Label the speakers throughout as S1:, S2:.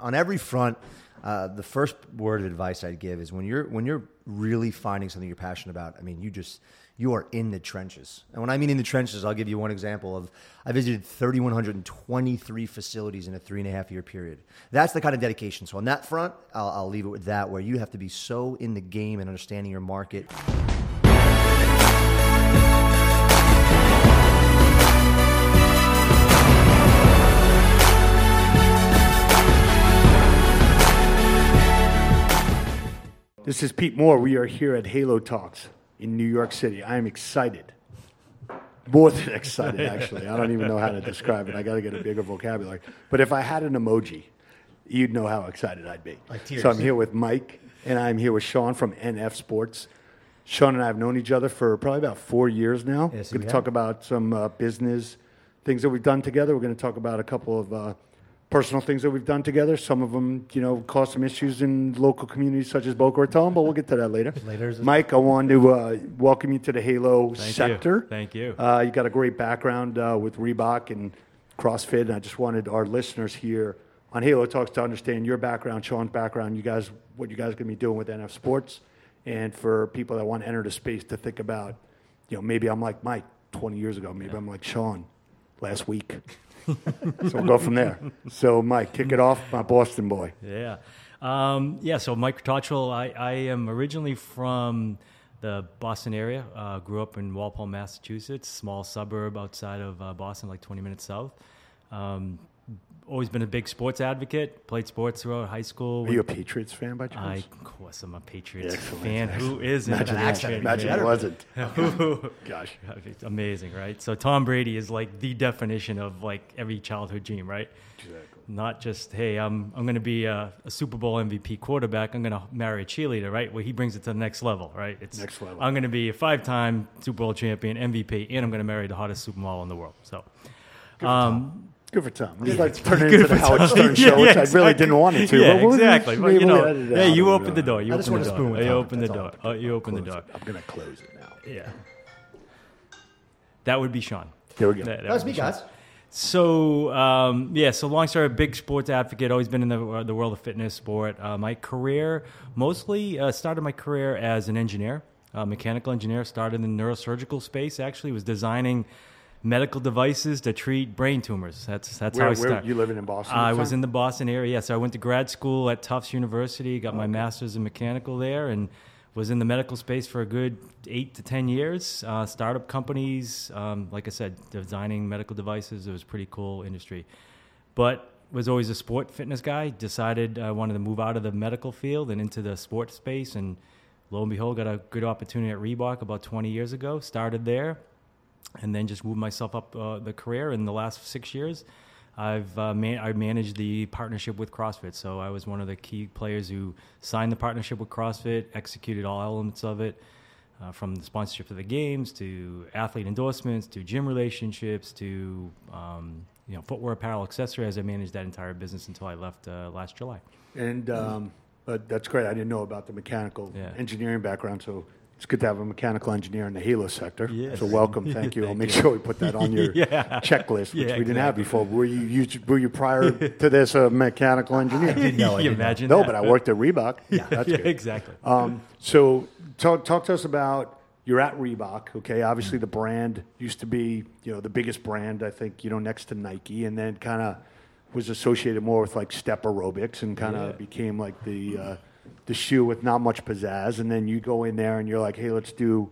S1: on every front, uh, the first word of advice I'd give is when you're when you're really finding something you're passionate about. I mean, you just you are in the trenches. And when I mean in the trenches, I'll give you one example of I visited 3,123 facilities in a three and a half year period. That's the kind of dedication. So on that front, I'll, I'll leave it with that, where you have to be so in the game and understanding your market.
S2: This is Pete Moore. We are here at Halo Talks in New York City. I am excited. More than excited, actually. I don't even know how to describe it. I got to get a bigger vocabulary. But if I had an emoji, you'd know how excited I'd be.
S1: Like.
S2: So I'm here with Mike, and I'm here with Sean from NF Sports. Sean and I have known each other for probably about four years now.
S1: Yes,
S2: we're going to talk about some uh, business things that we've done together. We're going to talk about a couple of uh, personal things that we've done together. Some of them, you know, cause some issues in local communities such as Boca Raton, but we'll get to that later.
S1: Later.
S2: Mike, I wanted to uh, welcome you to the Halo
S3: Thank you.
S2: sector.
S3: Thank you.
S2: Uh, you got a great background uh, with Reebok and CrossFit, and I just wanted our listeners here on Halo Talks to understand your background, Sean's background, you guys, what you guys are going to be doing with NF Sports, and for people that want to enter the space to think about, you know, maybe I'm like Mike 20 years ago, maybe I'm like Sean last week. so we'll go from there. So, Mike, kick it off, my Boston boy.
S3: Yeah. Um, yeah, so Mike Kratochwill, I, I am originally from the Boston area. Uh, grew up in Walpole, Massachusetts, small suburb outside of uh, Boston, like 20 minutes south. Um, always been a big sports advocate, played sports throughout high school.
S2: Are you a Patriots fan by chance?
S3: I, of course, I'm a Patriots
S2: Excellent,
S3: fan. Who isn't?
S2: Imagine,
S3: a
S2: that.
S3: Patriot
S2: Imagine
S3: fan?
S2: it wasn't. Gosh.
S3: It's amazing, right? So Tom Brady is like the definition of like every childhood dream, right? Not just hey, I'm I'm going to be a, a Super Bowl MVP quarterback. I'm going to marry a cheerleader, right? Well, he brings it to the next level, right? It's
S2: Next level.
S3: I'm going to be a five-time Super Bowl champion, MVP, and I'm going to marry the hottest supermodel in the world. So, um,
S2: Good for Tom. It's like turn it into the Howard Stern show,
S3: Yeah,
S2: which I really
S3: exactly.
S2: didn't want it to.
S3: Yeah,
S2: but we'll-
S3: exactly. But you
S2: we'll
S3: know, yeah,
S2: out.
S3: you
S2: We'll
S3: opened the door. You
S1: I
S3: opened the door.
S1: with
S3: You
S1: Tom.
S3: opened the door. Oh, you opened the door.
S2: I'm going to close it now.
S3: Yeah. That would be Sean.
S2: There we go.
S3: That- that
S1: That was
S3: would
S1: me,
S3: Sean.
S1: guys.
S3: So um, yeah, so long story, big sports advocate, always been in the uh, the world of fitness, sport. Uh, my career mostly uh, started my career as an engineer, uh, mechanical engineer. Started in the neurosurgical space. Actually, was designing medical devices to treat brain tumors. That's that's
S2: Where,
S3: how I
S2: where
S3: started.
S2: you living in Boston?
S3: I was in the Boston area. Yes, I went to grad school at Tufts University, got my master's in mechanical there, and was in the medical space for a good eight to ten years. Uh, startup companies, um, like I said, designing medical devices. It was a pretty cool industry, but was always a sport fitness guy. Decided I wanted to move out of the medical field and into the sports space, and lo and behold, got a good opportunity at Reebok about 20 years ago. Started there, and then just moved myself up uh, the career. In the last six years, I've uh, man- I managed the partnership with CrossFit. So I was one of the key players who signed the partnership with CrossFit, executed all elements of it, uh, from the sponsorship of the games to athlete endorsements to gym relationships to um, you know footwear, apparel, accessories. I managed that entire business until I left uh, last July.
S2: And um, that's great. I didn't know about the mechanical
S3: Yeah.
S2: engineering background, so it's good to have a mechanical engineer in the Halo sector.
S3: Yes.
S2: So welcome, thank you. I'll make
S3: you.
S2: sure we put that on your
S3: Yeah.
S2: checklist, which
S3: Yeah,
S2: we didn't have before. Were you, you were you prior to this a mechanical engineer?
S1: didn't know. I
S3: you
S1: didn't know.
S3: imagine?
S2: No, but I worked at Reebok. Yeah, that's
S3: yeah,
S2: good.
S3: exactly.
S2: Um, so talk, talk to us about you're at Reebok. Okay, obviously the brand used to be you know the biggest brand I think you know next to Nike, and then kind of was associated more with like step aerobics and kind of became like the uh, the shoe with not much pizzazz. And then you go in there and you're like, hey, let's do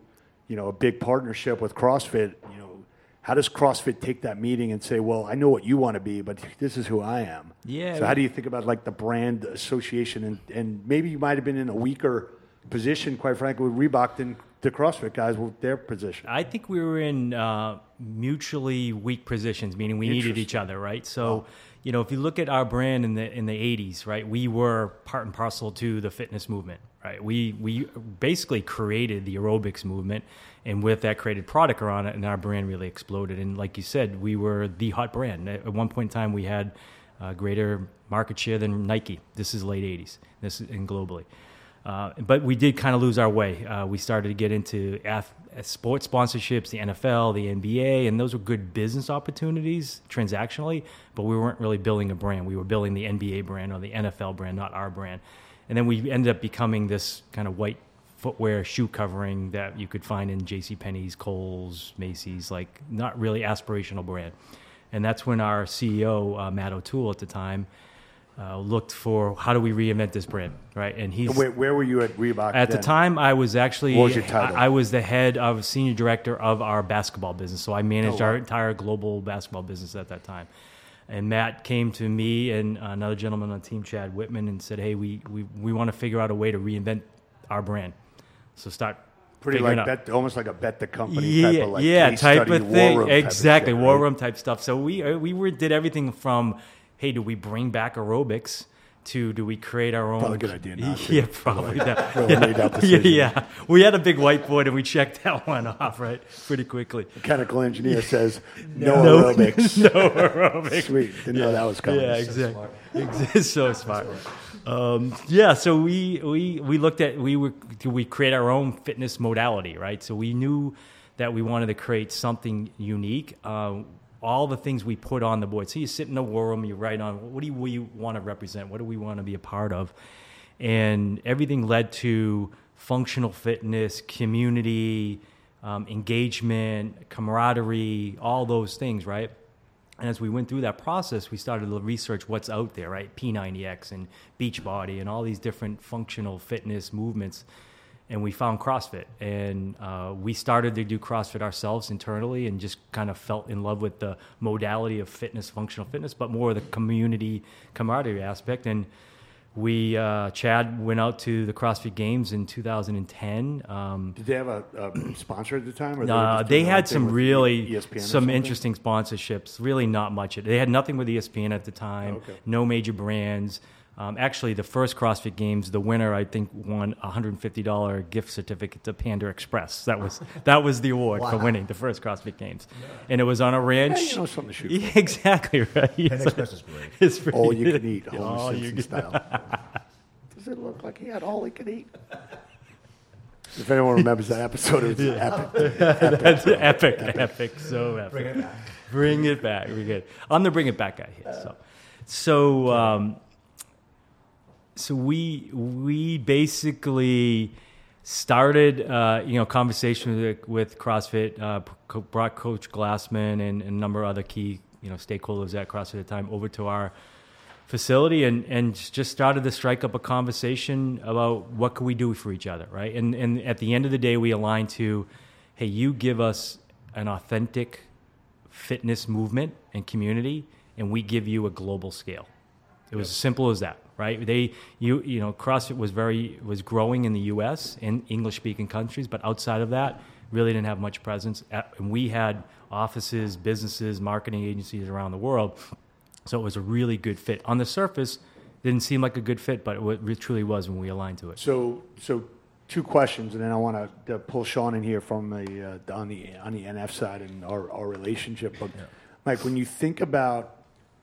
S2: you know a big partnership with CrossFit. You know. How does CrossFit take that meeting and say, "Well, I know what you want to be, but this is who I am"?
S3: Yeah.
S2: So how do you think about like the brand association and, and maybe you might have been in a weaker position, quite frankly, with Reebok than the CrossFit guys with their position.
S3: I think we were in uh, mutually weak positions, meaning we needed each other, right? So, you know, if you look at our brand in the in the '80s, right, we were part and parcel to the fitness movement, right? We we basically created the aerobics movement, and with that, created product around it, and our brand really exploded. And like you said, we were the hot brand. At one point in time, we had uh, greater market share than Nike. This is late '80s. This is and globally. Uh, but we did kind of lose our way. Uh, we started to get into ath- sports sponsorships, the NFL, the NBA, and those were good business opportunities transactionally. But we weren't really building a brand. We were building the NBA brand or the NFL brand, not our brand. And then we ended up becoming this kind of white footwear shoe covering that you could find in J.C. Penney's, Kohl's, Macy's, like not really aspirational brand. And that's when our CEO uh, Matt O'Toole at the time uh, looked for how do we reinvent this brand, right? And he's
S2: Where, where were you at Reebok
S3: at the time, I was actually
S2: What was your title?
S3: I, I was the head of senior director of our basketball business. So I managed
S2: Oh, wow.
S3: our entire global basketball business at that time. And Matt came to me and another gentleman on team, Chad Whitman, and said, "Hey, we we, we want to figure out a way to reinvent our brand. So start
S2: Pretty like bet, almost like a bet the company
S3: yeah,
S2: type of like
S3: yeah, type
S2: study,
S3: of
S2: war
S3: thing.
S2: room type of
S3: exactly, war room type stuff. So we uh, we were did everything from, hey, do we bring back aerobics? To do we create our own?
S2: Probably a good idea not
S3: Yeah, probably. that- yeah,
S2: decision.
S3: yeah, we had a big whiteboard and we checked that one off right pretty quickly.
S2: Mechanical engineer says no,
S3: No.
S2: aerobics.
S3: no aerobics.
S2: Sweet, didn't know that was coming.
S3: Yeah, exactly. Exactly. so smart. Um, yeah, so we, we we looked at we were do we create our own fitness modality, right? So we knew that we wanted to create something unique. Uh, all the things we put on the board. So you sit in a war room, you write on what do we want to represent? What do we want to be a part of? And everything led to functional fitness, community, um, engagement, camaraderie, all those things, right? And as we went through that process, we started to research what's out there, right? P90X and Beachbody and all these different functional fitness movements. And we found CrossFit. And uh, we started to do CrossFit ourselves internally and just kind of felt in love with the modality of fitness, functional fitness, but more the community camaraderie aspect. And we, uh, Chad went out to the CrossFit Games in 2010. Um,
S2: Did they have a, a sponsor at the time? Or were
S3: uh, they
S2: doing their own
S3: had some really
S2: ESPN
S3: some interesting sponsorships. Really, not much. They had nothing with ESPN at the time.
S2: Okay.
S3: No major brands. Um, actually, the first CrossFit Games, the winner I think won a hundred and fifty dollar gift certificate to Panda Express. That was that was the award for winning the first CrossFit Games, and it was on a ranch.
S2: Hey, you know something to shoot
S3: Yeah, exactly right.
S1: Panda Express is great.
S3: It's pretty-
S2: All you can eat,
S3: Yeah, all you
S2: Simpson
S3: can-
S2: style. Does it look like he had all he could eat? If anyone remembers that episode, it was epic.
S3: That's epic, epic, so epic.
S1: Bring it back.
S3: Bring it back. We're good. I'm the bring it back guy here. So, so, um, so we we basically started, uh, you know, conversation with, with CrossFit. Uh, co- brought Coach Glassman and, and a number of other key, you know, stakeholders at CrossFit at the time over to our facility and, and just started to strike up a conversation about what can we do for each other, right? And, and at the end of the day, we aligned to, hey, you give us an authentic fitness movement and community, and we give you a global scale. It was as simple as that, right? They, you, you know, CrossFit was very was growing in the U.S. and English-speaking countries, but outside of that, really didn't have much presence. And we had offices, businesses, marketing agencies around the world, so it was a really good fit. On the surface, didn't seem like a good fit, but it truly was when we aligned to it.
S2: So, so two questions, and then I want to pull Sean in here from the uh, on the on the NF side and our, our relationship. But Mike, when you think about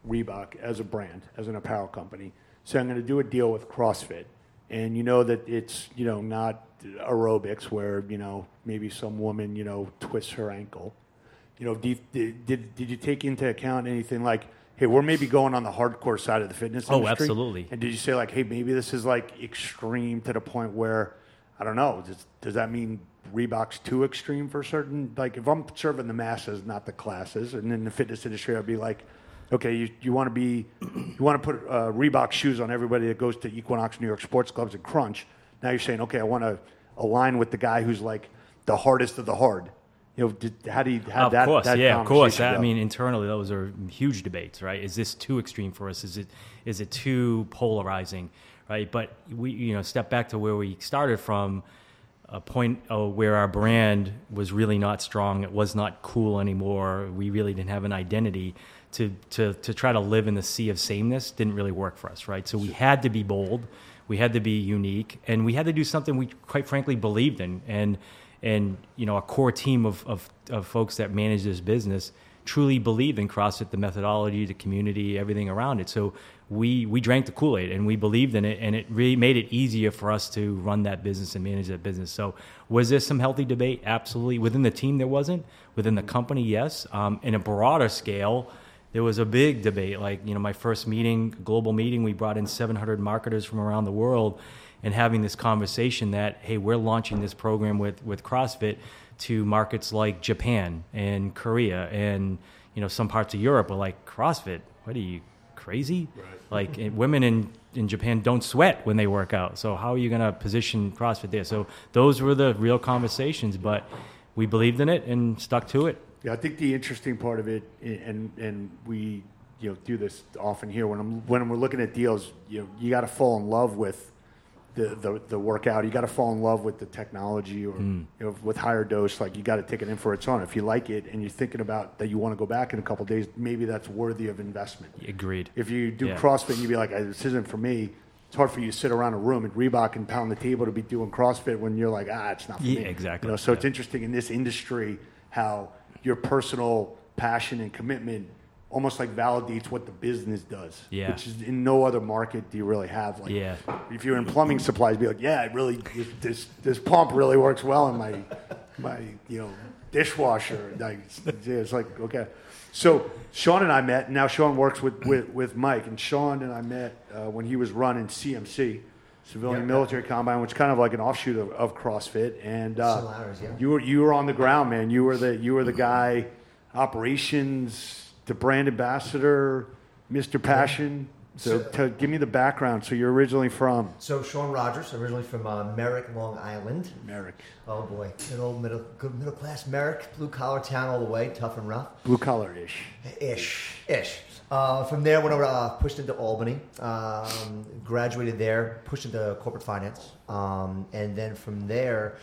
S2: Reebok as a brand, as an apparel company, so I'm going to do a deal with CrossFit, and you know that it's you know not aerobics where you know maybe some woman you know twists her ankle. You know, you, did, did did you take into account anything like? Hey, we're maybe going on the hardcore side of the fitness
S3: Oh,
S2: industry.
S3: absolutely.
S2: And did you say like, hey, maybe this is like extreme to the point where I don't know? Does, does that mean Reebok's too extreme for certain? Like, if I'm serving the masses, not the classes, and in the fitness industry, I'd be like, okay, you, you want to be, you want to put uh, Reebok shoes on everybody that goes to Equinox, New York Sports Clubs, and Crunch. Now you're saying, okay, I want to align with the guy who's like the hardest of the hard. You know, did, how do you how
S3: of
S2: that?
S3: course,
S2: that
S3: yeah, of course.
S2: conversation
S3: I mean, internally, those are huge debates, right? Is this too extreme for us? Is it is it too polarizing, right? But we, you know, step back to where we started from a point where our brand was really not strong. It was not cool anymore. We really didn't have an identity. To to to try to live in the sea of sameness didn't really work for us, right? So we had to be bold. We had to be unique, and we had to do something we quite frankly believed in. And and you know a core team of, of, of folks that manage this business truly believed in CrossFit, the methodology, the community, everything around it. So we we drank the Kool Aid and we believed in it, and it really made it easier for us to run that business and manage that business. So was there some healthy debate? Absolutely. Within the team, there wasn't. Within the company, yes. Um, in a broader scale there was a big debate. Like, you know, my first meeting, global meeting, we brought in 700 marketers from around the world and having this conversation that, hey, we're launching this program with, with CrossFit to markets like Japan and Korea and, you know, some parts of Europe are like, CrossFit, what are you, crazy? Right. Like, women in, in Japan don't sweat when they work out. So how are you going to position CrossFit there? So those were the real conversations, but we believed in it and stuck to it.
S2: Yeah, I think the interesting part of it, and and we you know do this often here when I'm when we're looking at deals, you know, you got to fall in love with the, the, the workout. You got to fall in love with the technology, or mm. you know, with higher dose. Like you got to take it in for its own. If you like it and you're thinking about that, you want to go back in a couple days. Maybe that's worthy of investment.
S3: Agreed.
S2: If you do yeah. CrossFit, and you be like, "This isn't for me." It's hard for you to sit around a room and Reebok and pound the table to be doing CrossFit when you're like, "Ah, it's not for
S3: yeah,
S2: me."
S3: Exactly.
S2: You know, so
S3: yeah.
S2: it's interesting in this industry how your personal passion and commitment almost like validates what the business does.
S3: Yeah.
S2: Which is in no other market do you really have. Like,
S3: yeah.
S2: If you're in plumbing supplies, be like, yeah, it really this this pump really works well in my my you know dishwasher. Like, it's like okay. So Sean and I met. And Now Sean works with with, with Mike, and Sean and I met uh, when he was running CMC civilian yeah, military combine, which is kind of like an offshoot of, of CrossFit. And uh, yeah. you were you were on the ground, man. You were the you were the guy, operations, the brand ambassador, Mr. Passion. So, to give me the background. So you're originally from?
S1: So Sean Rogers, originally from uh, Merrick, Long Island.
S2: Merrick.
S1: Oh boy, good old middle, good middle class Merrick, blue collar town all the way, tough and rough.
S2: Blue collar ish.
S1: Ish, ish. Uh, from there, went over, uh, pushed into Albany, um, graduated there, pushed into corporate finance, um, and then from there,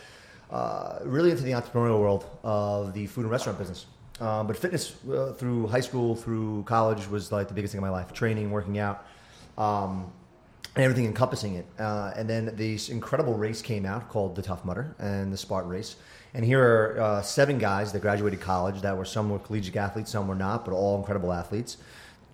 S1: uh, really into the entrepreneurial world of the food and restaurant business. Um, but fitness uh, through high school, through college was like the biggest thing in my life. Training, working out, um, and everything encompassing it. Uh, and then this incredible race came out called the Tough Mudder and the Spartan Race. And here are seven guys that graduated college that were some were collegiate athletes, some were not, but all incredible athletes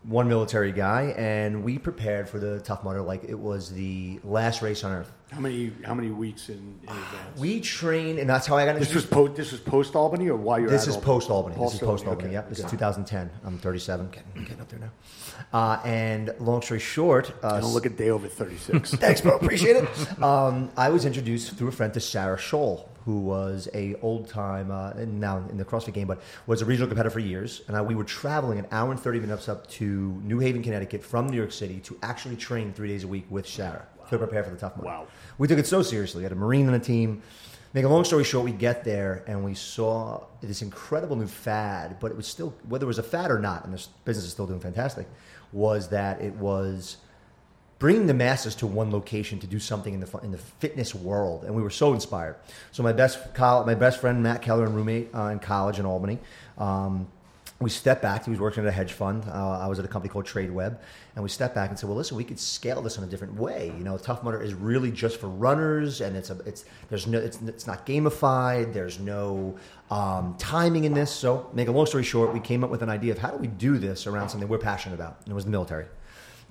S1: one military guy, and we prepared for the Tough Mudder like it was the last race on earth.
S2: How many how many weeks in, in advance?
S1: We trained, and that's how I got.
S2: This was post. This was post Albany, or why you're.
S1: This is post Albany. This is post Albany.
S2: Okay.
S1: Yep. This okay. is 2010. I'm 37, getting, getting up there now. Uh, and long story short,
S2: uh, don't look a day over 36.
S1: thanks, bro. Appreciate it. Um, I was introduced through a friend to Sarah Scholl, who was a old time uh, now in the CrossFit game, but was a regional competitor for years. And I, we were traveling an hour and 30 minutes up to New Haven, Connecticut from New York City to actually train three days a week with Sarah wow. to prepare for the Tough Mudder.
S2: Wow.
S1: We took it so seriously. We had a Marine on the team. Make a long story short, we get there and we saw this incredible new fad, but it was still, whether it was a fad or not, and this business is still doing fantastic, was that it was – bringing the masses to one location to do something in the in the fitness world, and we were so inspired. So my best my best friend Matt Keller and roommate uh, in college in Albany. Um, we stepped back. He was working at a hedge fund. Uh, I was at a company called TradeWeb, and we stepped back and said, "Well, listen, we could scale this in a different way. You know, Tough Mudder is really just for runners, and it's a it's there's no it's, it's not gamified. There's no um, timing in this. So, make a long story short, we came up with an idea of how do we do this around something we're passionate about, and it was the military.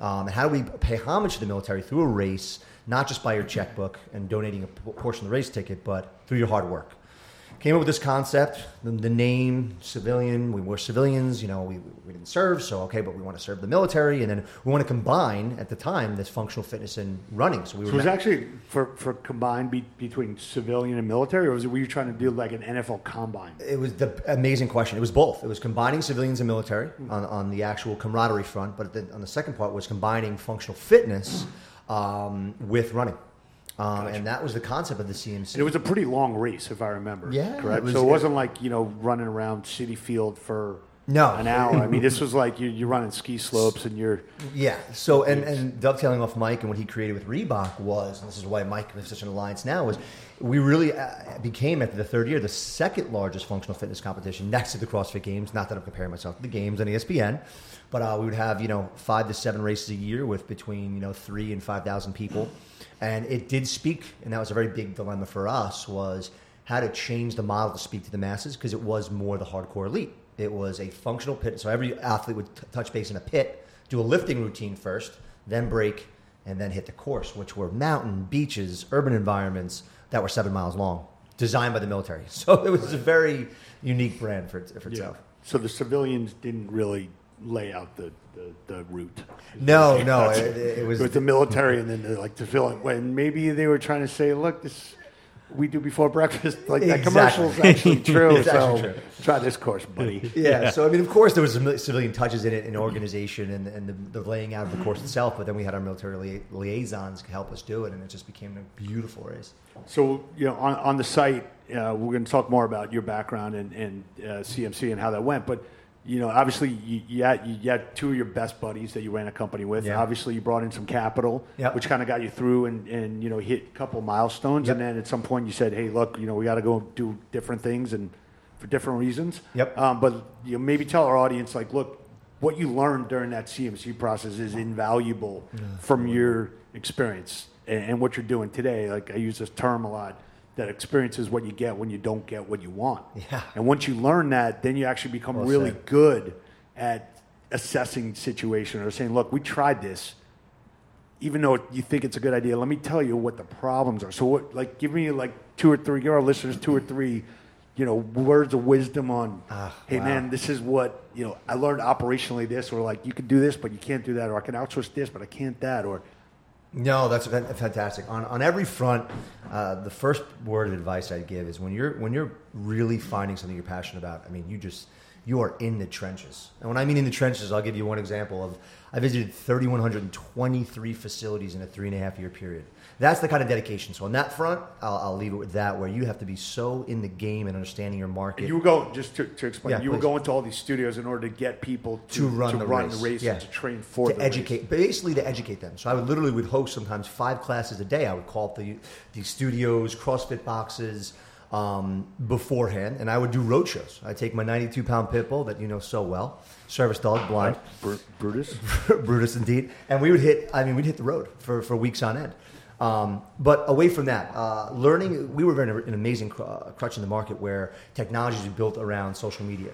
S1: Um, and how do we pay homage to the military through a race, not just by your checkbook and donating a portion of the race ticket, but through your hard work? Came up with this concept, the, the, name civilian. We were civilians, you know, we, we didn't serve, so okay, but we want to serve the military, and then we want to combine at the time this functional fitness and running. So we were.
S2: So it was actually for for combined be, between civilian and military, or was it were you trying to do like an NFL combine?
S1: It was the amazing question. It was both. It was combining civilians and military on, on the actual camaraderie front, but the, on the second part was combining functional fitness um, with running. Um, gotcha. And that was the concept of the CMC. And
S2: it was a pretty long race, if I remember.
S1: Yeah,
S2: correct. It was, so it wasn't like you know running around Citi Field for
S1: no
S2: an hour. I mean, this was like you, you're running ski slopes and you're
S1: yeah. So and and dovetailing off Mike and what he created with Reebok was, and this is why Mike is such an alliance now was. We really uh, became after the third year the second largest functional fitness competition next to the CrossFit Games. Not that I'm comparing myself to the games on ESPN, but uh, we would have you know five to seven races a year with between you know three and five thousand people and it did speak, and that was a very big dilemma for us, was how to change the model to speak to the masses because it was more the hardcore elite. It was a functional pit. So every athlete would t- touch base in a pit, do a lifting routine first, then break, and then hit the course, which were mountain, beaches, urban environments that were seven miles long, designed by the military. So it was a very unique brand for, for itself.
S2: So the civilians didn't really lay out the, the, the route.
S1: No, no,
S2: That's-
S1: it, it was
S2: with the military and then the, like the civilian. When maybe they were trying to say, look, this we do before breakfast. Like that
S1: Exactly.
S2: commercial is actually true.
S1: It's
S2: so
S1: actually true.
S2: try this course, buddy.
S1: Yeah, so I mean, of course, there was some civilian touches in it, in organization and, and the, the laying out of the course itself. But then we had our military lia- liaisons help us do it, and it just became a beautiful race.
S2: So you know, on, on the site, uh, we're going to talk more about your background and, and uh, CMC and how that went. But you know, obviously, you, you, had, you had two of your best buddies that you ran a company with.
S1: Yeah.
S2: Obviously, you brought in some capital,
S1: Yep.
S2: which kind of got you through and, and you know hit a couple milestones.
S1: Yep.
S2: And then at some point, you said, "Hey, look, you know, we got to go do different things and for different reasons."
S1: Yep.
S2: Um, but you know, maybe tell our audience, like, look, what you learned during that CMC process is invaluable from your experience and, and what you're doing today. Like I use this term a lot. That experience is what you get when you don't get what you want.
S1: Yeah.
S2: And once you learn that, then you actually become
S1: Well
S2: really
S1: said.
S2: good at assessing situation or saying, look, we tried this. Even though you think it's a good idea, let me tell you what the problems are. So, what, like, give me like two or three, give our listeners two or three, you know, words of wisdom on,
S1: Ah,
S2: hey
S1: wow.
S2: man, this is what you know. I learned operationally this, or like you can do this, but you can't do that, or I can outsource this, but I can't that, or
S1: No, that's fantastic. On on every front, uh, the first word of advice I'd give is when you're when you're really finding something you're passionate about. I mean, you just you are in the trenches. And when I mean in the trenches, I'll give you one example of I visited 3,123 facilities in a three and a half year period. That's the kind of dedication. So on that front, I'll, I'll leave it with that, where you have to be so in the game and understanding your market.
S2: And you were going just to, to explain.
S1: Yeah,
S2: you were
S1: please.
S2: going to all these studios in order to get people to,
S1: to run, the, race.
S2: the race
S1: yeah.
S2: to train for
S1: to educate,
S2: race.
S1: basically to educate them. So I would literally would host sometimes five classes a day. I would call up the the studios, CrossFit boxes um, beforehand, and I would do road shows. I take my 92 pound pit bull that you know so well, service dog, blind.
S2: Br- Brutus.
S1: Brutus indeed. And we would hit, I mean, we'd hit the road for, for weeks on end. Um, but away from that, uh, learning, we were in an amazing uh, crutch in the market where technology is built around social media.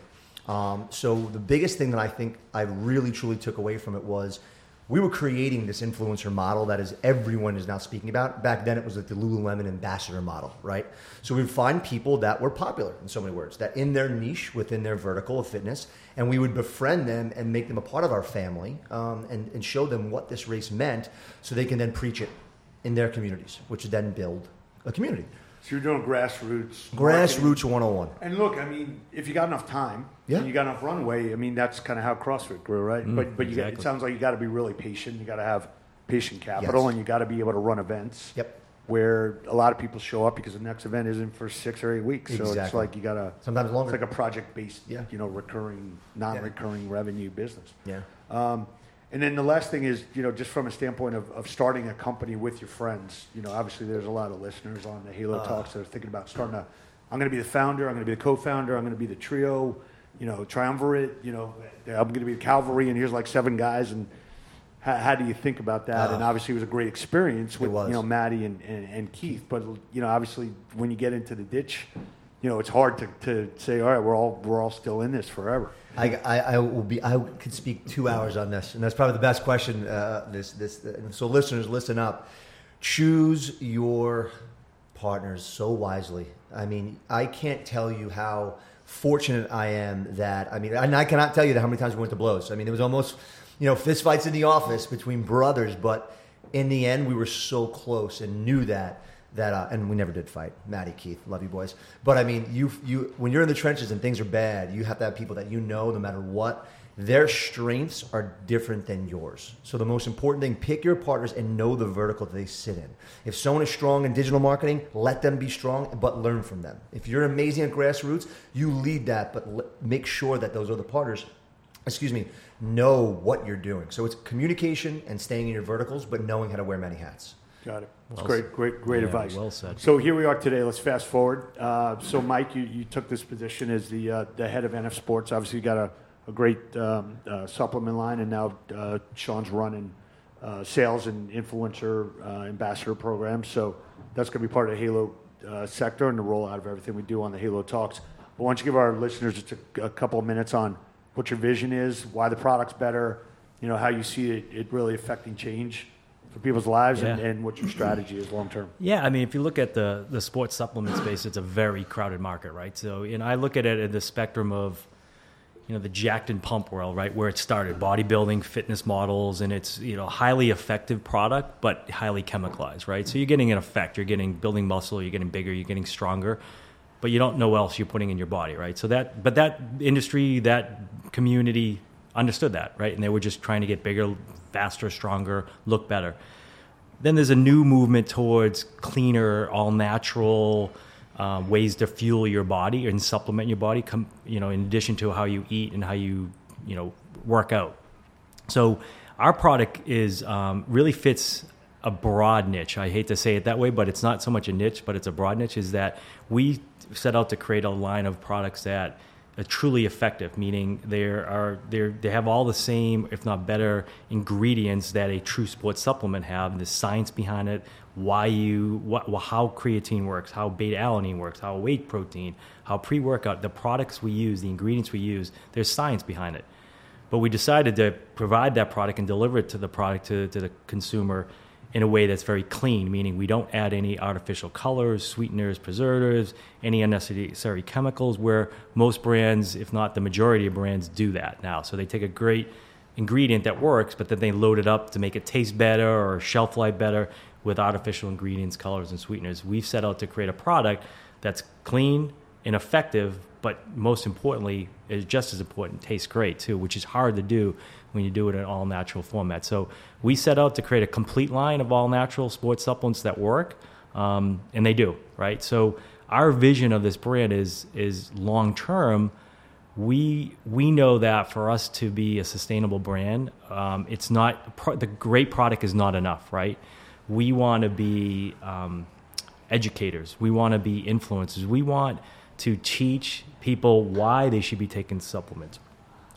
S1: Um, so the biggest thing that I think I really truly took away from it was we were creating this influencer model that is everyone is now speaking about. Back then, it was like the Lululemon ambassador model, right? So we would find people that were popular in so many words, that in their niche within their vertical of fitness, and we would befriend them and make them a part of our family, um, and, and show them what this race meant, so they can then preach it in their communities, which then build a community.
S2: So you're doing grassroots. Grassroots marketing.
S1: Grassroots 101.
S2: And look, I mean, if you got enough time,
S1: Yeah.
S2: and you got enough runway, I mean, that's kind of how CrossFit grew, right? but but you got, it sounds like you got to be really patient. You got to have patient capital,
S1: Yes.
S2: and you got to be able to run events.
S1: Yep.
S2: Where a lot of people show up because the next event isn't for six or eight weeks, so it's like you got to
S1: Sometimes longer.
S2: It's like a project-based,
S1: Yeah.
S2: you know, recurring, non-recurring revenue business.
S1: Yeah.
S2: Um, and then the last thing is, you know, just from a standpoint of, of starting a company with your friends, you know, obviously there's a lot of listeners on the Halo
S1: Uh.
S2: Talks that are thinking about starting a, I'm going to be the founder, I'm going to be the co-founder, I'm going to be the trio, you know, triumvirate, you know, I'm going to be the cavalry, and here's like seven guys, and how, how do you think about that? and
S1: Uh.
S2: obviously it was a great experience with, you know, Maddie and, and, and Keith, but, you know, obviously when you get into the ditch, you know, it's hard to, to say, all right, we're all, we're all still in this forever.
S1: I, I, I will be. I could speak two hours on this, and that's probably the best question. Uh, this, this. So, listeners, listen up. Choose your partners so wisely. I mean, I can't tell you how fortunate I am that. I mean, and I cannot tell you how many times we went to blows. I mean, it was almost, you know, fistfights in the office between brothers, but in the end, we were so close and knew that that uh, and we never did fight. Maddie, Keith, love you boys. But I mean, you you when you're in the trenches and things are bad, you have to have people that you know, no matter what, their strengths are different than yours. So the most important thing, pick your partners and know the vertical that they sit in. If someone is strong in digital marketing, let them be strong, but learn from them. If you're amazing at grassroots, you lead that, but le- make sure that those other partners excuse me, know what you're doing. So it's communication and staying in your verticals, but knowing how to wear many hats.
S2: Got it. That's
S3: Well
S2: great, great, great
S3: yeah,
S2: advice.
S3: well said.
S2: So here we are today. Let's fast forward. Uh, so, Mike, you, you took this position as the uh, the head of NF Sports. Obviously, you got a, a great um, uh, supplement line, and now uh, Sean's running uh, sales and influencer uh, ambassador programs. So that's going to be part of the Halo uh, sector and the rollout of everything we do on the Halo Talks. But why don't you give our listeners just a, a couple of minutes on what your vision is, why the product's better, you know, how you see it, it really affecting change for people's lives, and,
S3: Yeah.
S2: and what your strategy is long term.
S3: Yeah, I mean, if you look at the the sports supplement space, it's a very crowded market, right? So, and I look at it in the spectrum of, you know, the jacked and pump world, right, where it started, bodybuilding, fitness models, and it's you know highly effective product, but highly chemicalized, right? So you're getting an effect, you're getting building muscle, you're getting bigger, you're getting stronger, but you don't know what else you're putting in your body, right? So that, but that industry, that community understood that, right? And they were just trying to get bigger, faster, stronger, look better then there's a new movement towards cleaner, all natural uh, ways to fuel your body and supplement your body. Com- you know, in addition to how you eat and how you you know work out. So our product is um, really fits a broad niche. I hate to say it that way, but it's not so much a niche, but it's a broad niche. Is that we set out to create a line of products that truly effective, meaning they are they they have all the same, if not better, ingredients that a true sports supplement have. The science behind it, why you what how creatine works, how beta alanine works, how whey protein, how pre workout. The products we use, the ingredients we use, there's science behind it. But we decided to provide that product and deliver it to the product to, to the consumer in a way that's very clean, meaning we don't add any artificial colors, sweeteners, preservatives, any unnecessary chemicals, where most brands, if not the majority of brands, do that now. So they take a great ingredient that works, but then they load it up to make it taste better or shelf life better with artificial ingredients, colors, and sweeteners. We've set out to create a product that's clean and effective, but most importantly, is just as important, tastes great too, which is hard to do when you do it in all natural format. So we set out to create a complete line of all natural sports supplements that work, um, and they do, right? So our vision of this brand is is long term. We we know that for us to be a sustainable brand, um, it's not the great product is not enough, right? We want to be um, educators. We want to be influencers. We want to teach people why they should be taking supplements.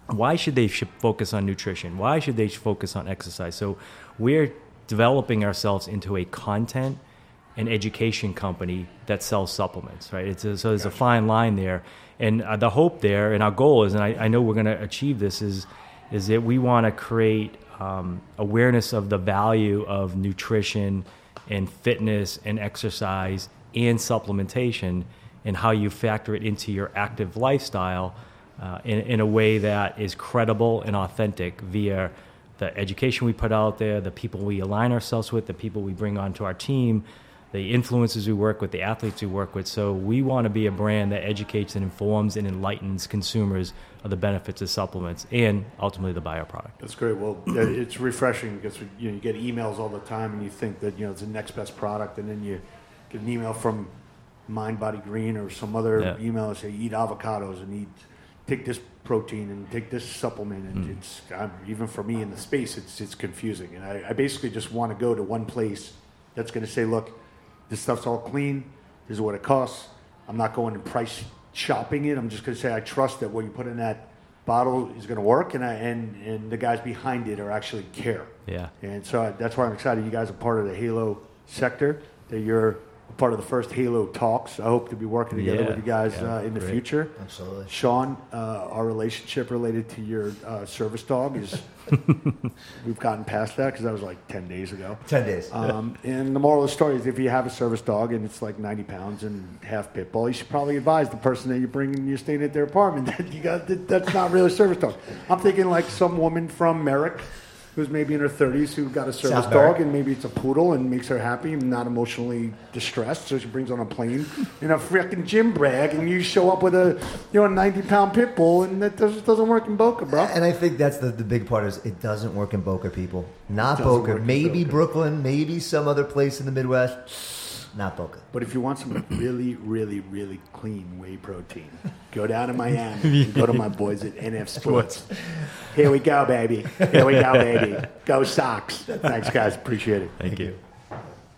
S3: Why should they focus on nutrition? Why should they focus on exercise? So we're developing ourselves into a content and education company that sells supplements, right? It's a, so there's a fine line there, and uh, the hope there, and our goal is, and I, I know we're going to achieve this, is is that we want to create um, awareness of the value of nutrition and fitness and exercise and supplementation and how you factor it into your active lifestyle uh, in, in a way that is credible and authentic via the education we put out there, the people we align ourselves with, the people we bring onto our team, the influences we work with, the athletes we work with. So we want to be a brand that educates and informs and enlightens consumers of the benefits of supplements and ultimately the bioproduct.
S2: That's great. Well, uh, it's refreshing because you know you get emails all the time, and you think that you know it's the next best product, and then you get an email from Mind Body Green or some other
S3: Yeah.
S2: email and say eat avocados and eat take this protein and take this supplement, and
S3: Mm.
S2: it's I'm, even for me in the space, it's it's confusing, and I, I basically just want to go to one place that's going to say, look, this stuff's all clean. This is what it costs. I'm not going and price shopping it. I'm just going to say I trust that what you put in that bottle is going to work, and I, and and the guys behind it are actually care.
S3: Yeah.
S2: And so I, that's why I'm excited. You guys are part of the Halo sector. That you're part of the first Halo talks. I hope to be working together
S3: Yeah.
S2: with you guys
S3: Yeah.
S2: uh, in the
S3: Great.
S2: future.
S1: Absolutely.
S2: Sean, uh, our relationship related to your uh, service dog is we've gotten past that because that was like ten days ago.
S1: 10 days.
S2: Um, and the moral of the story is if you have a service dog and it's like 90 pounds and half pit bull, you should probably advise the person that you're bringing, you're staying at their apartment that you got that, that's not really a service dog. I'm thinking like some woman from Merrick who's maybe in her 30s who got a service
S1: South
S2: dog and maybe it's a poodle and makes her happy and not emotionally distressed. So she brings on a plane in a freaking gym bag and you show up with a you know a 90 pound pit bull and that just doesn't work in Boca, bro.
S1: And I think that's the, the big part is it doesn't work in Boca, people. Not Boca. Maybe
S2: Boca.
S1: Brooklyn, maybe some other place in the Midwest. Not Boca.
S2: But if you want some really, really, really clean whey protein, go down to Miami and go to my boys at NF Sports. Here we go, baby. Here we go, baby. Go Sox. Thanks, guys. Appreciate it.
S3: Thank you.